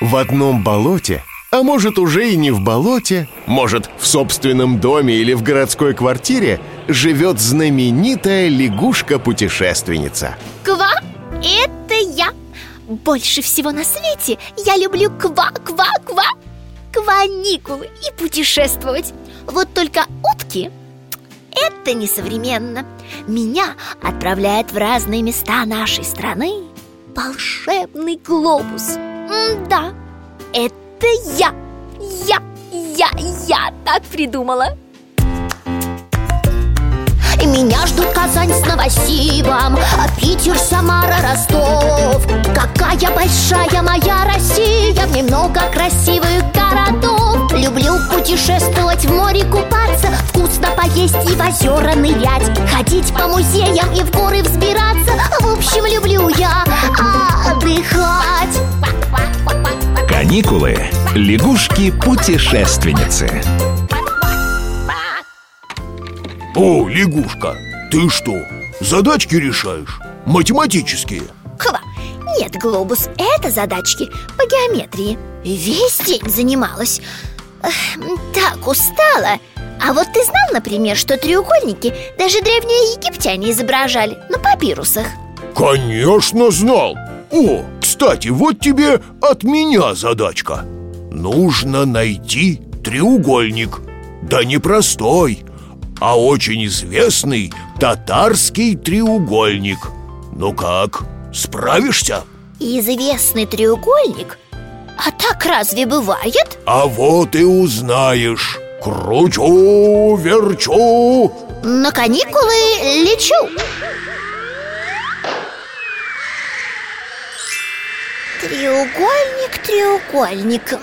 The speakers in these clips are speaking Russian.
В одном болоте, а может уже и не в болоте, может в собственном доме или в городской квартире живет знаменитая лягушка-путешественница. Ква, это я. Больше всего на свете я люблю ква-ква-ква Кваникулы и путешествовать. Вот только утки это несовременно. Меня отправляет в разные места нашей страны Волшебный глобус М-да, это я. Я, я, я так придумала. Меня ждут Казань с Новосибом Питер, Самара, Ростов. Какая большая моя Россия Мне много красивых городов. Люблю путешествовать, в море купаться Вкусно поесть и в озера нырять. Ходить по музеям и в горы взбираться. В общем, люблю я отдыхать Каникулы. Лягушки-путешественницы. О, лягушка, ты что, задачки решаешь? Математические? Ква, нет, Глобус, это задачки по геометрии Весь день занималась Эх, Так устала А вот ты знал, например, что треугольники даже древние египтяне изображали на папирусах? Конечно знал О, кстати, вот тебе от меня задачка Нужно найти треугольник Да не простой, а очень известный татарский треугольник Ну как, справишься? Известный треугольник? А так разве бывает? А вот и узнаешь Кручу, верчу На каникулы лечу Треугольник, треугольник.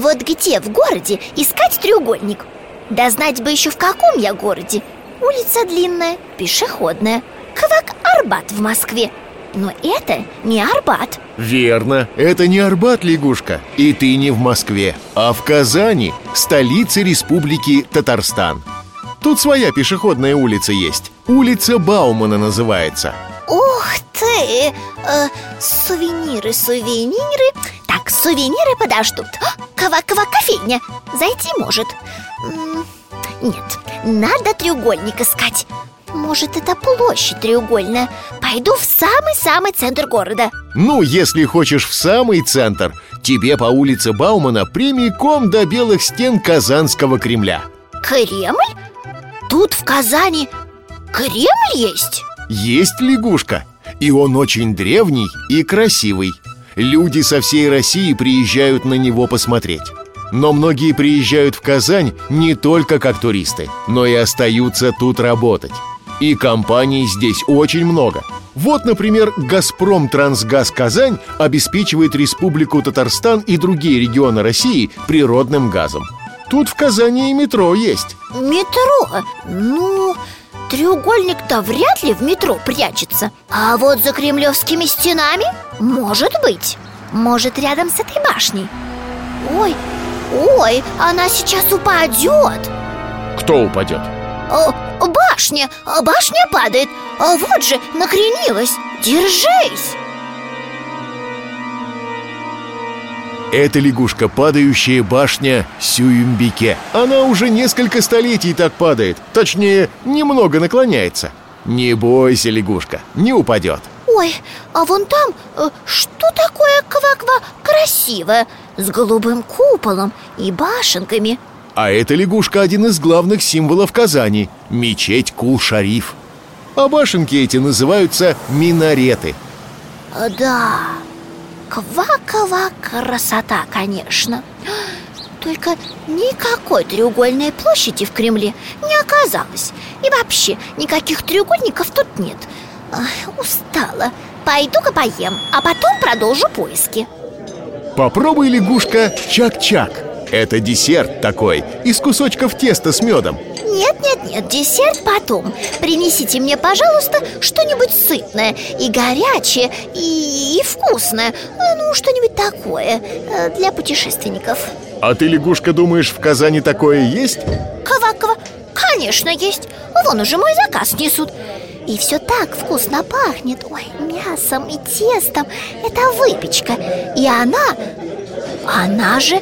Вот где в городе искать треугольник? Да знать бы еще в каком я городе. Улица длинная, пешеходная. Квак Арбат в Москве. Но это не Арбат. Верно, это не Арбат, лягушка. И ты не в Москве, а в Казани, столице республики Татарстан. Тут своя пешеходная улица есть. Улица Баумана называется Ух ты! Э, сувениры, сувениры. Так, сувениры подождут. Ква-ква кофейня. Зайти может. Нет, надо треугольник искать. Может, это площадь треугольная. Пойду в самый-самый центр города. Ну, если хочешь в самый центр Тебе по улице Баумана прямиком до белых стен Казанского Кремля. Кремль? Тут в Казани Кремль есть? Есть лягушка И он очень древний и красивый Люди со всей России приезжают на него посмотреть но многие приезжают в Казань не только как туристы, но и остаются тут работать. И компаний здесь очень много. Вот, например, «Газпром Трансгаз Казань» обеспечивает Республику Татарстан и другие регионы России природным газом. Тут в Казани и метро есть. Метро? Ну, треугольник-то вряд ли в метро прячется. А вот за кремлевскими стенами? Может быть. Может, рядом с этой башней? Ой, ой, она сейчас упадет. Кто упадет? О, Башня, башня падает. А вот же, накренилась. Держись Это лягушка, падающая башня Сююмбике Она уже несколько столетий так падает Точнее, немного наклоняется. Не бойся, лягушка, не упадет. Ой, а вон там э, что такое ква-ква красивое? С голубым куполом и башенками. А эта лягушка один из главных символов Казани Мечеть Кул-Шариф. А башенки эти называются минареты. А, Да, ква-ква красота, конечно. Только никакой треугольной площади в Кремле не оказалось. И вообще никаких треугольников тут нет. Ах, Устала. Пойду-ка поем, а потом продолжу поиски. Попробуй, лягушка, чак-чак. Это десерт такой, из кусочков теста с медом Нет-нет-нет, десерт потом. Принесите мне, пожалуйста, что-нибудь сытное. И горячее, и, и вкусное. Ну, что-нибудь такое э, для путешественников. А ты, лягушка, думаешь, в Казани такое есть? Ква-ква, конечно, есть. Вон уже мой заказ несут. И все так вкусно пахнет. Ой, мясом и тестом. Это выпечка. И она... Она же...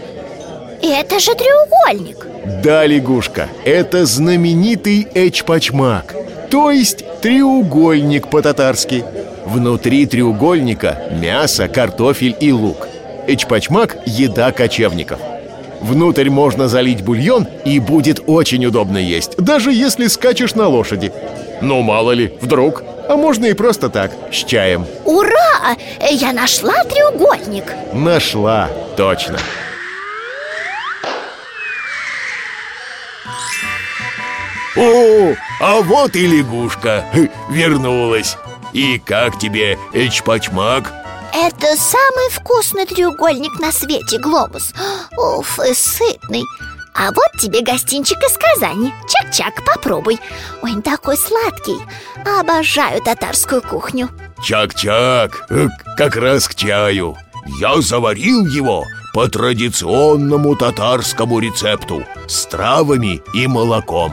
Это же треугольник Да, лягушка, это знаменитый эчпачмак То есть треугольник по-татарски. Внутри треугольника мясо, картофель и лук. Эчпачмак – еда кочевников. Внутрь можно залить бульон и будет очень удобно есть Даже если скачешь на лошади. Ну, мало ли, вдруг. А можно и просто так, с чаем. Ура! Я нашла треугольник. Нашла, точно О, а вот и лягушка Вернулась. И как тебе эчпачмак? Это самый вкусный треугольник на свете, Глобус. Уф, и сытный. А вот тебе гостинчик из Казани. Чак-чак, попробуй. Ой, он такой сладкий. Обожаю татарскую кухню. Чак-чак, э, как раз к чаю. Я заварил его по традиционному татарскому рецепту С травами и молоком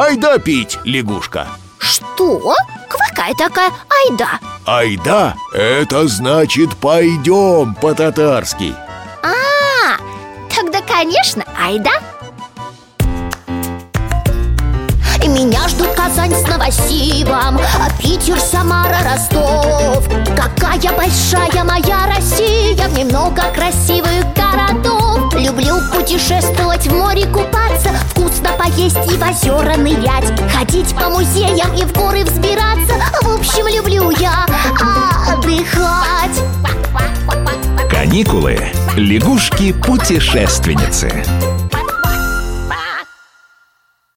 Айда пить, лягушка. Что? Какая такая. Айда? Айда – это значит «пойдем» по-татарски. А, тогда, конечно, айда. Меня ждут Казань с Новосибом Питер, Самара, Ростов. Какая большая моя Россия В ней много красивых городов. Люблю путешествовать, в море купаться поесть и в озера нырять Ходить по музеям и в горы взбираться В общем, люблю я отдыхать Каникулы. Лягушки-путешественницы.